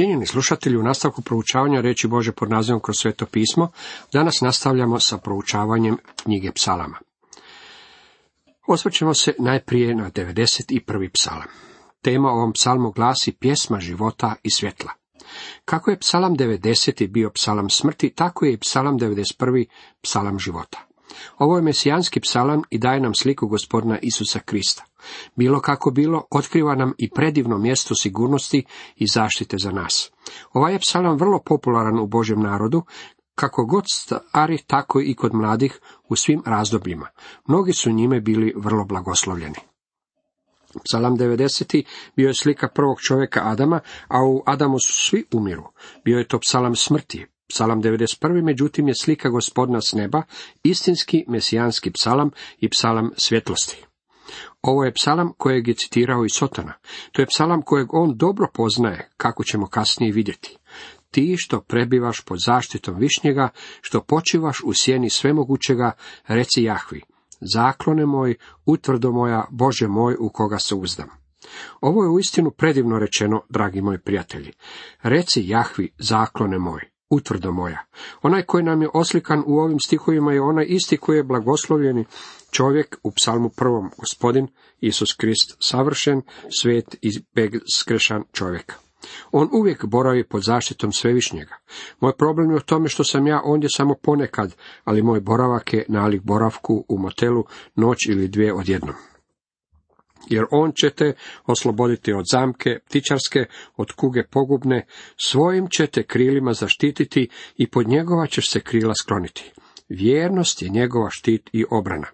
Cijenjeni slušatelji, u nastavku proučavanja reći Bože pod nazivom kroz sveto pismo, danas nastavljamo sa proučavanjem knjige psalama. Osvrćemo se najprije na 91. psalam. Tema ovom psalmu glasi pjesma života i svjetla. Kako je psalam 90. bio psalam smrti, tako je i psalam 91. psalam života. Ovo je mesijanski psalam i daje nam sliku gospodina Isusa Krista. Bilo kako bilo, otkriva nam i predivno mjesto sigurnosti i zaštite za nas. Ovaj je psalam vrlo popularan u Božjem narodu, kako god stari, tako i kod mladih u svim razdobljima. Mnogi su njime bili vrlo blagoslovljeni. Psalam 90. bio je slika prvog čovjeka Adama, a u Adamu su svi umiru. Bio je to psalam smrti. Psalam 91. međutim je slika gospodina s neba, istinski mesijanski psalam i psalam svjetlosti. Ovo je psalam kojeg je citirao i Sotona. To je psalam kojeg on dobro poznaje, kako ćemo kasnije vidjeti. Ti što prebivaš pod zaštitom višnjega, što počivaš u sjeni svemogućega, reci Jahvi, zaklone moj, utvrdo moja, Bože moj, u koga se uzdam. Ovo je uistinu predivno rečeno, dragi moji prijatelji. Reci Jahvi, zaklone moj, utvrdo moja. Onaj koji nam je oslikan u ovim stihovima je onaj isti koji je blagoslovljeni čovjek u psalmu prvom, gospodin Isus Krist, savršen, svet i bezgrešan čovjek. On uvijek boravi pod zaštitom svevišnjega. Moj problem je u tome što sam ja ondje samo ponekad, ali moj boravak je nalik boravku u motelu noć ili dvije odjednom. Jer on će te osloboditi od zamke, ptičarske, od kuge pogubne, svojim će te krilima zaštititi i pod njegova ćeš se krila skloniti. Vjernost je njegova štit i obrana.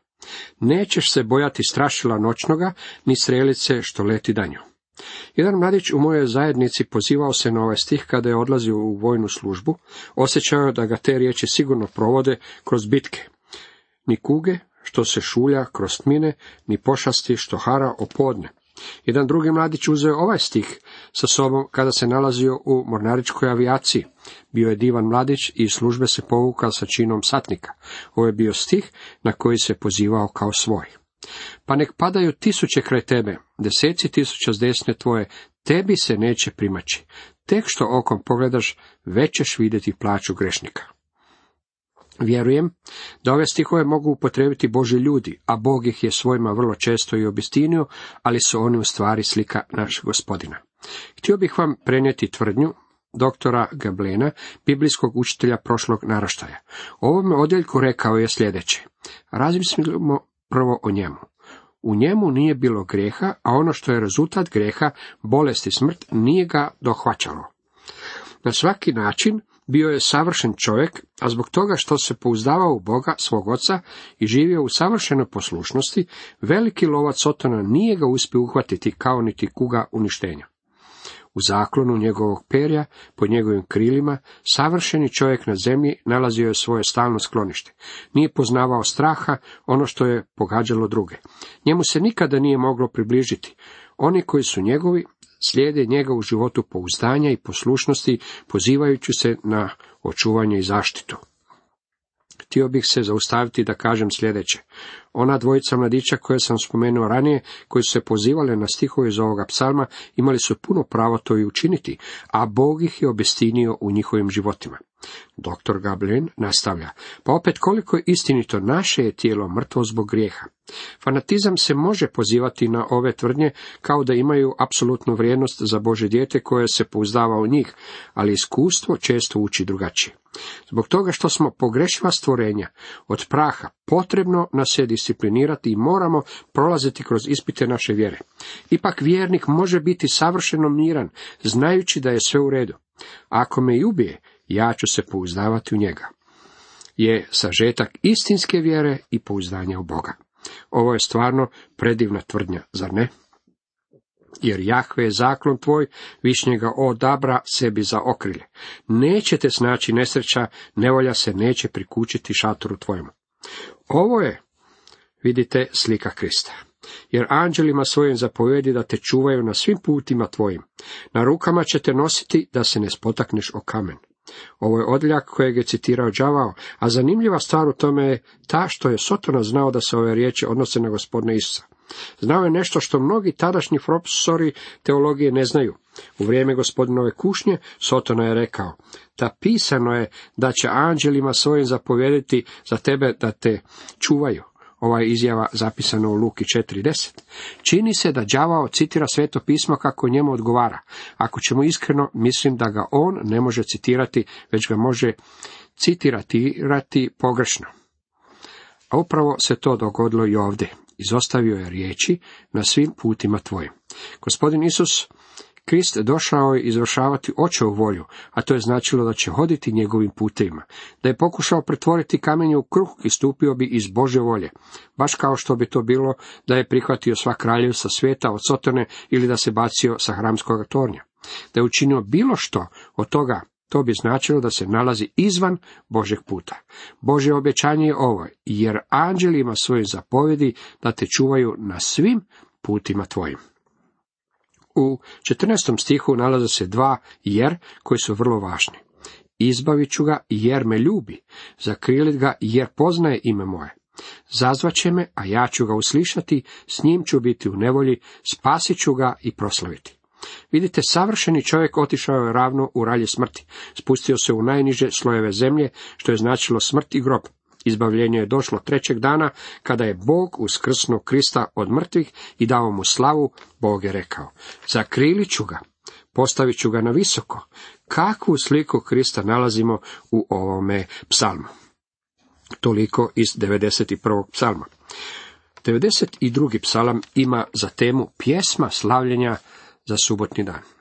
Nećeš se bojati strašila noćnoga, ni strelice što leti danju. Jedan mladić u mojoj zajednici pozivao se na ovaj stih kada je odlazio u vojnu službu, osjećao da ga te riječi sigurno provode kroz bitke. Ni kuge, što se šulja kroz tmine, ni pošasti što hara opodne. Jedan drugi mladić uzeo ovaj stih sa sobom kada se nalazio u mornaričkoj avijaciji. Bio je divan mladić i iz službe se povukao sa činom satnika. Ovo je bio stih na koji se pozivao kao svoj. Pa nek padaju tisuće kraj tebe, deseci tisuća s desne tvoje, tebi se neće primaći. Tek što okom pogledaš, već ćeš vidjeti plaću grešnika. Vjerujem da ove stihove mogu upotrebiti Boži ljudi, a Bog ih je svojima vrlo često i obistinio, ali su oni u stvari slika našeg gospodina. Htio bih vam prenijeti tvrdnju doktora Gablena, biblijskog učitelja prošlog naraštaja. O ovome odjeljku rekao je sljedeće. Razmislimo prvo o njemu. U njemu nije bilo greha, a ono što je rezultat bolest i smrt, nije ga dohvaćalo. Na svaki način bio je savršen čovjek, a zbog toga što se pouzdavao u Boga, svog oca, i živio u savršenoj poslušnosti, veliki lovac Sotona nije ga uspio uhvatiti kao niti kuga uništenja. U zaklonu njegovog perja, pod njegovim krilima, savršeni čovjek na zemlji nalazio je svoje stalno sklonište. Nije poznavao straha, ono što je pogađalo druge. Njemu se nikada nije moglo približiti. Oni koji su njegovi, slijede njega u životu pouzdanja i poslušnosti, pozivajući se na očuvanje i zaštitu. Htio bih se zaustaviti da kažem sljedeće. Ona dvojica mladića koje sam spomenuo ranije, koji su se pozivali na stihove iz ovoga psalma, imali su puno pravo to i učiniti, a Bog ih je obestinio u njihovim životima. Dr. Gablin nastavlja, pa opet koliko je istinito naše je tijelo mrtvo zbog grijeha. Fanatizam se može pozivati na ove tvrdnje kao da imaju apsolutnu vrijednost za Bože dijete koje se pouzdava u njih, ali iskustvo često uči drugačije. Zbog toga što smo pogrešiva stvorenja od praha, potrebno nas je disciplinirati i moramo prolaziti kroz ispite naše vjere. Ipak vjernik može biti savršeno miran, znajući da je sve u redu. Ako me i ubije, ja ću se pouzdavati u njega. Je sažetak istinske vjere i pouzdanja u Boga. Ovo je stvarno predivna tvrdnja, zar ne? Jer Jahve je zaklon tvoj, višnjega odabra sebi za okrilje. Nećete snaći nesreća, nevolja se neće prikućiti šatoru tvojemu. Ovo je, vidite, slika Krista. Jer anđelima svojim zapovedi da te čuvaju na svim putima tvojim. Na rukama ćete nositi da se ne spotakneš o kamen. Ovo je odljak kojeg je citirao Đavao, a zanimljiva stvar u tome je ta što je Sotona znao da se ove riječi odnose na gospodina Isusa. Znao je nešto što mnogi tadašnji profesori teologije ne znaju. U vrijeme gospodinove kušnje Sotona je rekao, da pisano je da će anđelima svojim zapovjediti za tebe da te čuvaju. Ova je izjava zapisana u Luki 4.10. Čini se da đavao citira sveto pismo kako njemu odgovara. Ako ćemo iskreno, mislim da ga on ne može citirati, već ga može citirati pogrešno. A upravo se to dogodilo i ovdje. Izostavio je riječi na svim putima tvojim. Gospodin Isus Krist došao je izvršavati očevu volju, a to je značilo da će hoditi njegovim putevima. Da je pokušao pretvoriti kamenje u kruh i stupio bi iz Bože volje. Baš kao što bi to bilo da je prihvatio sva kraljevstva svijeta od Sotone ili da se bacio sa hramskog tornja. Da je učinio bilo što od toga, to bi značilo da se nalazi izvan Božeg puta. Bože obećanje je ovo, jer anđeli ima svoje zapovjedi da te čuvaju na svim putima tvojim. U 14. stihu nalaze se dva jer koji su vrlo važni. Izbavit ću ga jer me ljubi, zakrilit ga jer poznaje ime moje. Zazvaće me, a ja ću ga uslišati, s njim ću biti u nevolji, spasit ću ga i proslaviti. Vidite, savršeni čovjek otišao je ravno u ralje smrti, spustio se u najniže slojeve zemlje, što je značilo smrt i grob. Izbavljenje je došlo trećeg dana, kada je Bog uskrsnuo Krista od mrtvih i dao mu slavu, Bog je rekao, zakrilit ću ga, postavit ću ga na visoko. Kakvu sliku Krista nalazimo u ovome psalmu? Toliko iz 91. psalma. 92. psalam ima za temu pjesma slavljenja za subotni dan.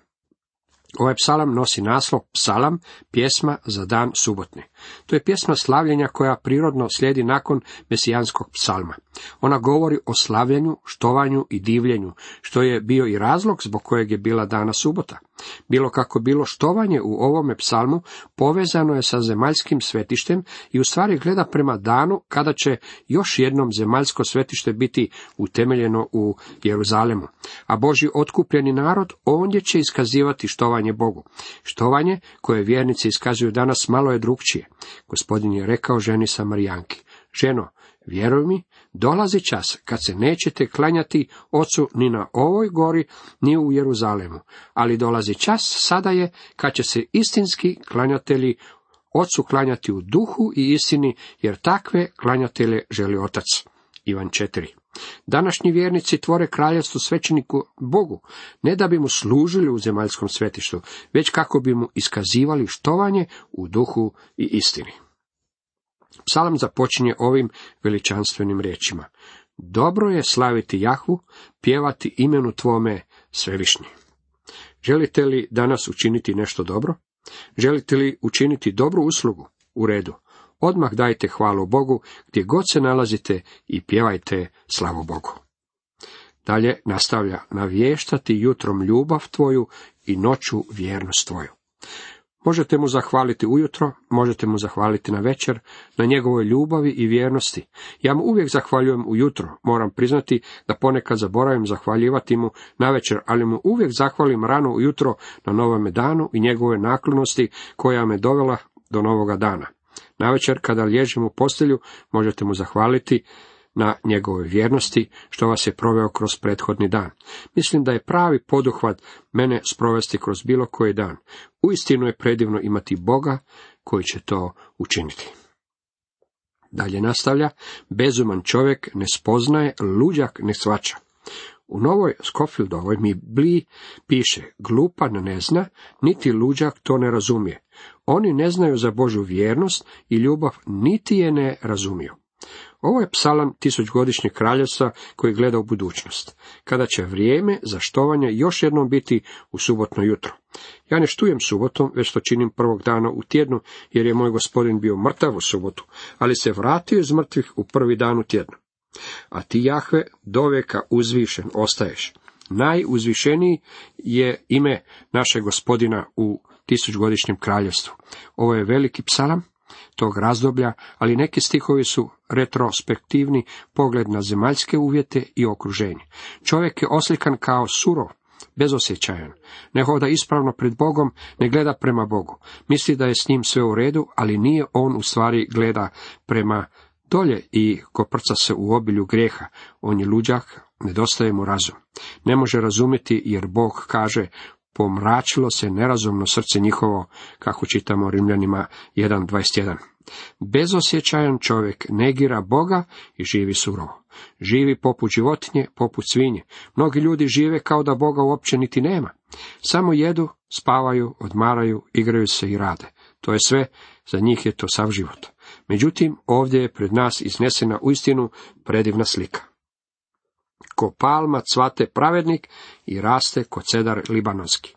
Ovaj psalam nosi naslov Psalam, pjesma za dan subotni. To je pjesma slavljenja koja prirodno slijedi nakon mesijanskog psalma. Ona govori o slavljenju, štovanju i divljenju, što je bio i razlog zbog kojeg je bila dana subota. Bilo kako bilo štovanje u ovome psalmu povezano je sa zemaljskim svetištem i u stvari gleda prema danu kada će još jednom zemaljsko svetište biti utemeljeno u Jeruzalemu. A Boži otkupljeni narod ondje će iskazivati štovanje Bogu. Štovanje koje vjernici iskazuju danas malo je drugčije. Gospodin je rekao ženi Samarijanki, ženo, vjeruj mi, dolazi čas kad se nećete klanjati ocu ni na ovoj gori, ni u Jeruzalemu, ali dolazi čas sada je kad će se istinski klanjatelji ocu klanjati u duhu i istini, jer takve klanjatelje želi otac. Ivan 4. Današnji vjernici tvore kraljevstvo svećeniku Bogu, ne da bi mu služili u zemaljskom svetištu, već kako bi mu iskazivali štovanje u duhu i istini. Psalam započinje ovim veličanstvenim riječima. Dobro je slaviti Jahvu, pjevati imenu tvome svevišnji. Želite li danas učiniti nešto dobro? Želite li učiniti dobru uslugu? U redu. Odmah dajte hvalu Bogu gdje god se nalazite i pjevajte slavu Bogu. Dalje nastavlja navještati jutrom ljubav tvoju i noću vjernost tvoju. Možete mu zahvaliti ujutro, možete mu zahvaliti na večer, na njegovoj ljubavi i vjernosti. Ja mu uvijek zahvaljujem ujutro, moram priznati da ponekad zaboravim zahvaljivati mu na večer, ali mu uvijek zahvalim rano ujutro na novome danu i njegove naklonosti koja me dovela do novoga dana. Navečer kada lježim u postelju možete mu zahvaliti na njegove vjernosti što vas je proveo kroz prethodni dan. Mislim da je pravi poduhvat mene sprovesti kroz bilo koji dan. Uistinu je predivno imati Boga koji će to učiniti. Dalje nastavlja, bezuman čovjek ne spoznaje, luđak ne svača. U novoj Skofieldovoj mi bli piše, glupan ne zna, niti luđak to ne razumije. Oni ne znaju za Božu vjernost i ljubav, niti je ne razumiju. Ovo je psalam tisućgodišnjeg kraljevstva koji gleda u budućnost, kada će vrijeme za štovanje još jednom biti u subotno jutro. Ja ne štujem subotom, već to činim prvog dana u tjednu, jer je moj gospodin bio mrtav u subotu, ali se vratio iz mrtvih u prvi dan u tjednu. A ti, Jahve, doveka uzvišen ostaješ. Najuzvišeniji je ime našeg gospodina u tisućgodišnjem kraljevstvu. Ovo je veliki psalam tog razdoblja, ali neki stihovi su retrospektivni pogled na zemaljske uvjete i okruženje. Čovjek je oslikan kao surov, bezosjećajan. Ne hoda ispravno pred Bogom, ne gleda prema Bogu. Misli da je s njim sve u redu, ali nije on u stvari gleda prema dolje i koprca se u obilju grijeha. On je luđak, nedostaje mu razum. Ne može razumjeti jer Bog kaže pomračilo se nerazumno srce njihovo, kako čitamo Rimljanima 1.21. Bezosjećajan čovjek negira Boga i živi surovo. Živi poput životinje, poput svinje. Mnogi ljudi žive kao da Boga uopće niti nema. Samo jedu, spavaju, odmaraju, igraju se i rade. To je sve, za njih je to sav život. Međutim, ovdje je pred nas iznesena uistinu predivna slika. Ko palma cvate pravednik i raste ko cedar libanonski.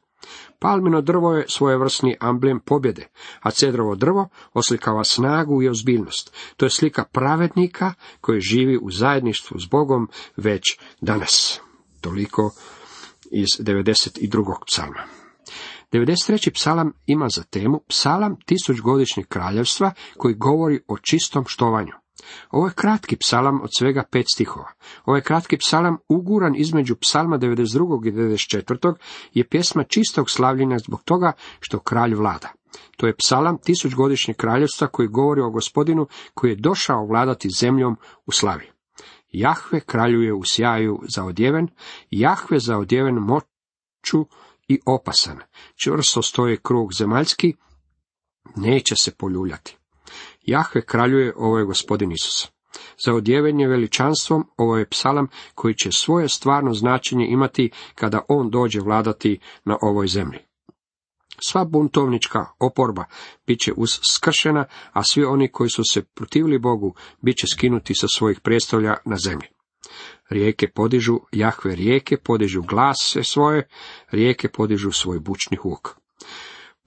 Palmino drvo je svojevrsni amblem pobjede, a cedrovo drvo oslikava snagu i ozbiljnost. To je slika pravednika koji živi u zajedništvu s Bogom već danas. Toliko iz 92. psalma. 93. psalam ima za temu psalam tisućgodišnjeg kraljevstva koji govori o čistom štovanju. Ovo je kratki psalam od svega pet stihova. Ovo je kratki psalam uguran između psalma 92. i 94. je pjesma čistog slavljenja zbog toga što kralj vlada. To je psalam tisućgodišnjeg kraljevstva koji govori o gospodinu koji je došao vladati zemljom u slavi. Jahve kraljuje u sjaju za odjeven, Jahve za odjeven moću i opasan. Čvrsto stoje krug zemaljski, neće se poljuljati. Jahve kraljuje, ovo je gospodin Isus. Za odjevenje veličanstvom, ovo je psalam koji će svoje stvarno značenje imati kada on dođe vladati na ovoj zemlji. Sva buntovnička oporba bit će uskršena, a svi oni koji su se protivili Bogu bit će skinuti sa svojih predstavlja na zemlji. Rijeke podižu, Jahve rijeke podižu glase svoje, rijeke podižu svoj bučni huk.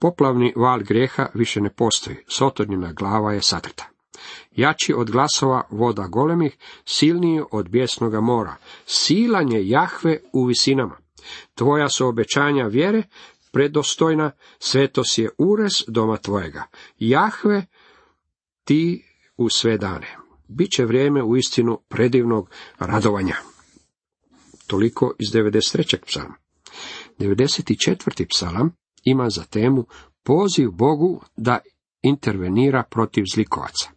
Poplavni val grijeha više ne postoji, sotornjina glava je satrta. Jači od glasova voda golemih, silniji od bjesnoga mora, silanje Jahve u visinama. Tvoja su obećanja vjere, predostojna, svetos je urez doma tvojega. Jahve, ti u sve dane. Biće vrijeme u istinu predivnog radovanja. Toliko iz 93. psalma. 94. psalam ima za temu poziv Bogu da intervenira protiv zlikovaca.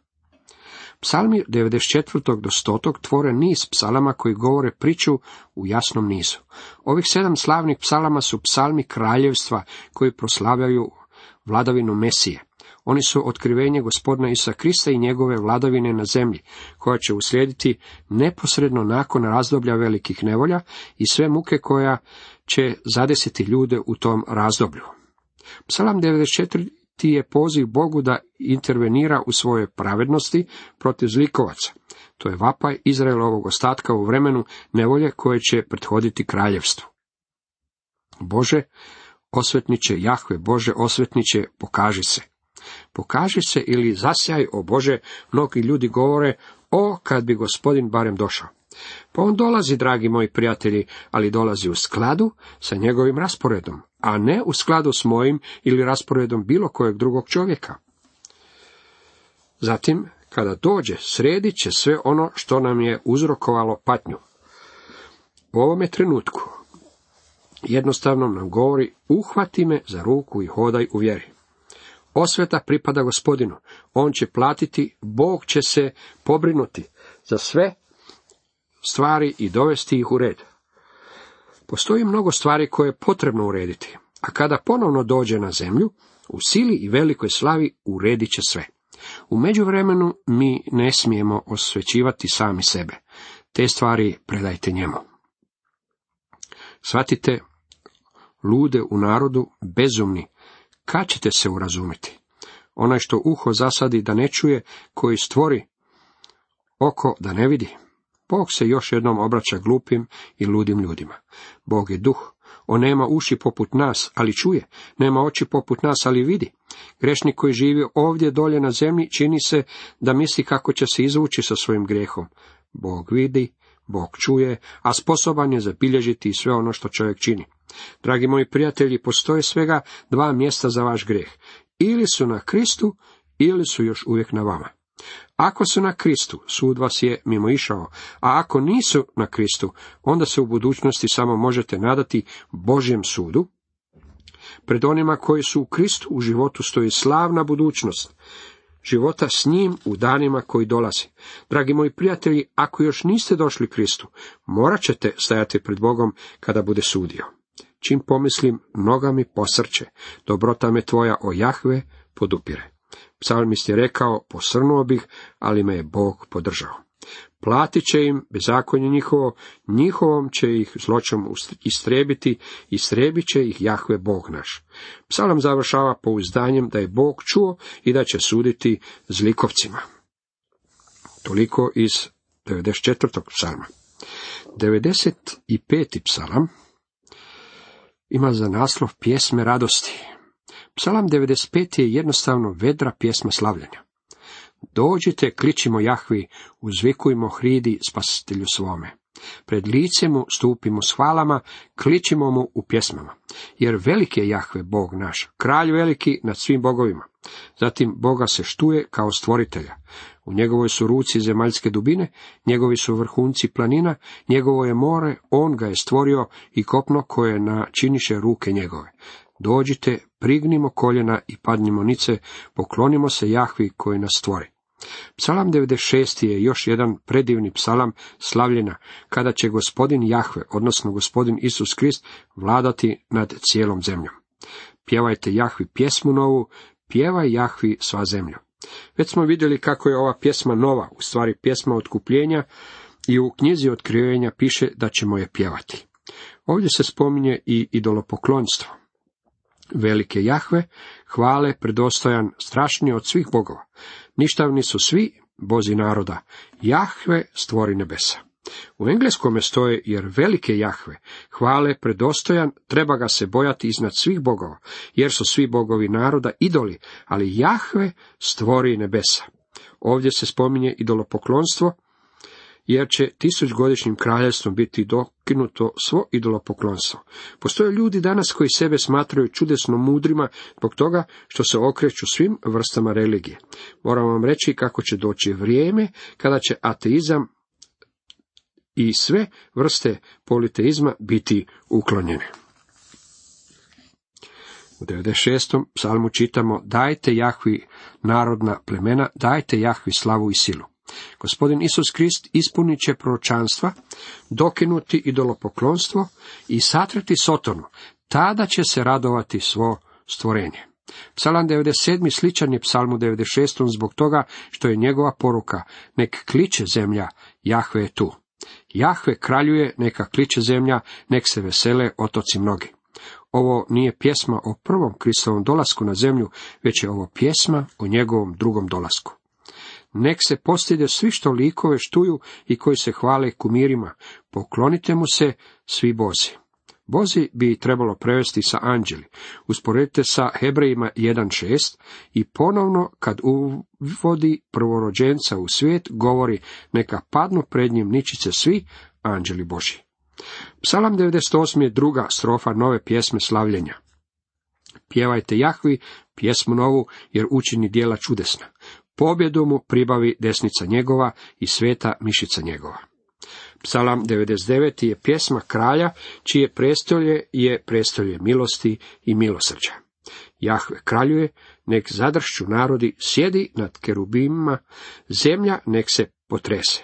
Psalmi 94. do 100. tvore niz psalama koji govore priču u jasnom nizu. Ovih sedam slavnih psalama su psalmi kraljevstva koji proslavljaju vladavinu Mesije. Oni su otkrivenje gospodina Isa Krista i njegove vladavine na zemlji, koja će uslijediti neposredno nakon razdoblja velikih nevolja i sve muke koja će zadesiti ljude u tom razdoblju. Psalam 94 je poziv Bogu da intervenira u svojoj pravednosti protiv zlikovaca. To je vapaj Izraelovog ostatka u vremenu nevolje koje će prethoditi kraljevstvu. Bože, osvetniće, Jahve, Bože, osvetniće, pokaži se. Pokaži se ili zasjaj, o Bože, mnogi ljudi govore, o, kad bi gospodin barem došao. Pa on dolazi, dragi moji prijatelji, ali dolazi u skladu sa njegovim rasporedom, a ne u skladu s mojim ili rasporedom bilo kojeg drugog čovjeka. Zatim, kada dođe, sredit će sve ono što nam je uzrokovalo patnju. U ovome trenutku jednostavno nam govori uhvati me za ruku i hodaj u vjeri. Osveta pripada gospodinu. On će platiti, Bog će se pobrinuti za sve stvari i dovesti ih u red. Postoji mnogo stvari koje je potrebno urediti, a kada ponovno dođe na zemlju, u sili i velikoj slavi uredit će sve. U međuvremenu mi ne smijemo osvećivati sami sebe. Te stvari predajte njemu. Svatite lude u narodu, bezumni, kad ćete se urazumiti? Onaj što uho zasadi da ne čuje, koji stvori oko da ne vidi. Bog se još jednom obraća glupim i ludim ljudima. Bog je duh. On nema uši poput nas, ali čuje. Nema oči poput nas, ali vidi. Grešnik koji živi ovdje dolje na zemlji čini se da misli kako će se izvući sa svojim grehom. Bog vidi, Bog čuje, a sposoban je zabilježiti sve ono što čovjek čini. Dragi moji prijatelji, postoje svega dva mjesta za vaš greh. Ili su na Kristu, ili su još uvijek na vama. Ako su na Kristu, sud vas je mimo išao, a ako nisu na Kristu, onda se u budućnosti samo možete nadati Božjem sudu. Pred onima koji su u Kristu u životu stoji slavna budućnost. života s njim u danima koji dolaze. Dragi moji prijatelji, ako još niste došli Kristu, morat ćete stajati pred Bogom kada bude sudio. Čim pomislim, noga mi posrće, dobrota me tvoja o Jahve podupire. Psalmist je rekao, posrnuo bih, ali me je Bog podržao. Platit će im bezakonje njihovo, njihovom će ih zločom istrebiti, istrebit će ih Jahve Bog naš. Psalam završava pouzdanjem da je Bog čuo i da će suditi zlikovcima. Toliko iz 94. psalma. 95. psalam ima za naslov pjesme radosti. Psalam 95 je jednostavno vedra pjesma slavljenja. Dođite, kličimo Jahvi, uzvikujmo hridi spasitelju svome. Pred lice mu stupimo s hvalama, kličimo mu u pjesmama. Jer veliki je Jahve, Bog naš, kralj veliki nad svim bogovima. Zatim Boga se štuje kao stvoritelja. U njegovoj su ruci zemaljske dubine, njegovi su vrhunci planina, njegovo je more, on ga je stvorio i kopno koje načiniše ruke njegove. Dođite, prignimo koljena i padnimo nice, poklonimo se Jahvi koji nas stvori. Psalam 96. je još jedan predivni psalam slavljena, kada će gospodin Jahve, odnosno gospodin Isus Krist, vladati nad cijelom zemljom. Pjevajte Jahvi pjesmu novu, pjevaj Jahvi sva zemlja. Već smo vidjeli kako je ova pjesma nova, u stvari pjesma otkupljenja, i u knjizi otkrivenja piše da ćemo je pjevati. Ovdje se spominje i idolopoklonstvo velike Jahve, hvale predostojan strašniji od svih bogova. Ništavni su svi bozi naroda. Jahve stvori nebesa. U engleskome stoje, jer velike Jahve, hvale predostojan, treba ga se bojati iznad svih bogova, jer su svi bogovi naroda idoli, ali Jahve stvori nebesa. Ovdje se spominje idolopoklonstvo, jer će tisućgodišnjim kraljevstvom biti dokinuto svo idolopoklonstvo. Postoje ljudi danas koji sebe smatraju čudesno mudrima zbog toga što se okreću svim vrstama religije. Moram vam reći kako će doći vrijeme kada će ateizam i sve vrste politeizma biti uklonjene. U 96. psalmu čitamo Dajte Jahvi narodna plemena, dajte Jahvi slavu i silu. Gospodin Isus Krist ispunit će proročanstva, dokinuti idolopoklonstvo i satrati sotonu, tada će se radovati svo stvorenje. Psalam 97. sličan je psalmu 96. zbog toga što je njegova poruka, nek kliče zemlja, Jahve je tu. Jahve kraljuje, neka kliče zemlja, nek se vesele otoci mnogi. Ovo nije pjesma o prvom Kristovom dolasku na zemlju, već je ovo pjesma o njegovom drugom dolasku. Nek se postide svi što likove štuju i koji se hvale kumirima. Poklonite mu se svi bozi. Bozi bi trebalo prevesti sa anđeli. Usporedite sa Hebrejima 1.6 i ponovno kad uvodi prvorođenca u svijet govori neka padnu pred njim ničice svi anđeli Boži. Psalam 98 je druga strofa nove pjesme slavljenja. Pjevajte Jahvi pjesmu novu jer učini dijela čudesna. Pobjedu mu pribavi desnica njegova i sveta mišica njegova. Psalam 99. je pjesma kralja, čije prestolje je prestolje milosti i milosrđa. Jahve kraljuje, nek zadršću narodi, sjedi nad kerubima, zemlja nek se potrese.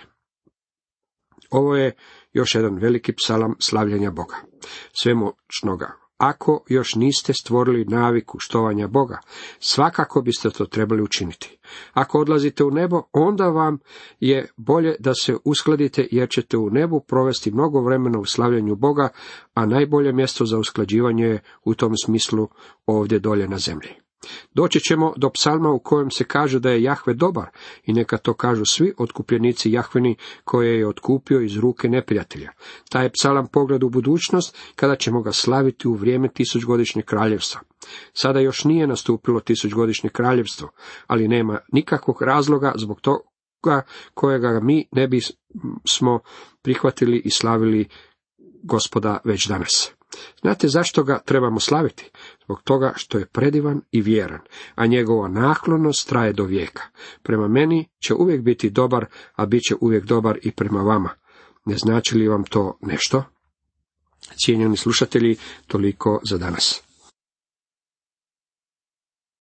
Ovo je još jedan veliki psalam slavljanja Boga, svemoćnoga ako još niste stvorili naviku štovanja Boga, svakako biste to trebali učiniti. Ako odlazite u nebo, onda vam je bolje da se uskladite, jer ćete u nebu provesti mnogo vremena u slavljanju Boga, a najbolje mjesto za usklađivanje je u tom smislu ovdje dolje na zemlji. Doći ćemo do psalma u kojem se kaže da je Jahve dobar i neka to kažu svi otkupljenici Jahveni koje je otkupio iz ruke neprijatelja. Taj je psalam pogled u budućnost kada ćemo ga slaviti u vrijeme tisućgodišnjeg kraljevstva. Sada još nije nastupilo tisućgodišnje kraljevstvo, ali nema nikakvog razloga zbog toga kojega mi ne bismo prihvatili i slavili gospoda već danas. Znate zašto ga trebamo slaviti? Zbog toga što je predivan i vjeran, a njegova naklonost traje do vijeka. Prema meni će uvijek biti dobar, a bit će uvijek dobar i prema vama. Ne znači li vam to nešto? Cijenjeni slušatelji, toliko za danas.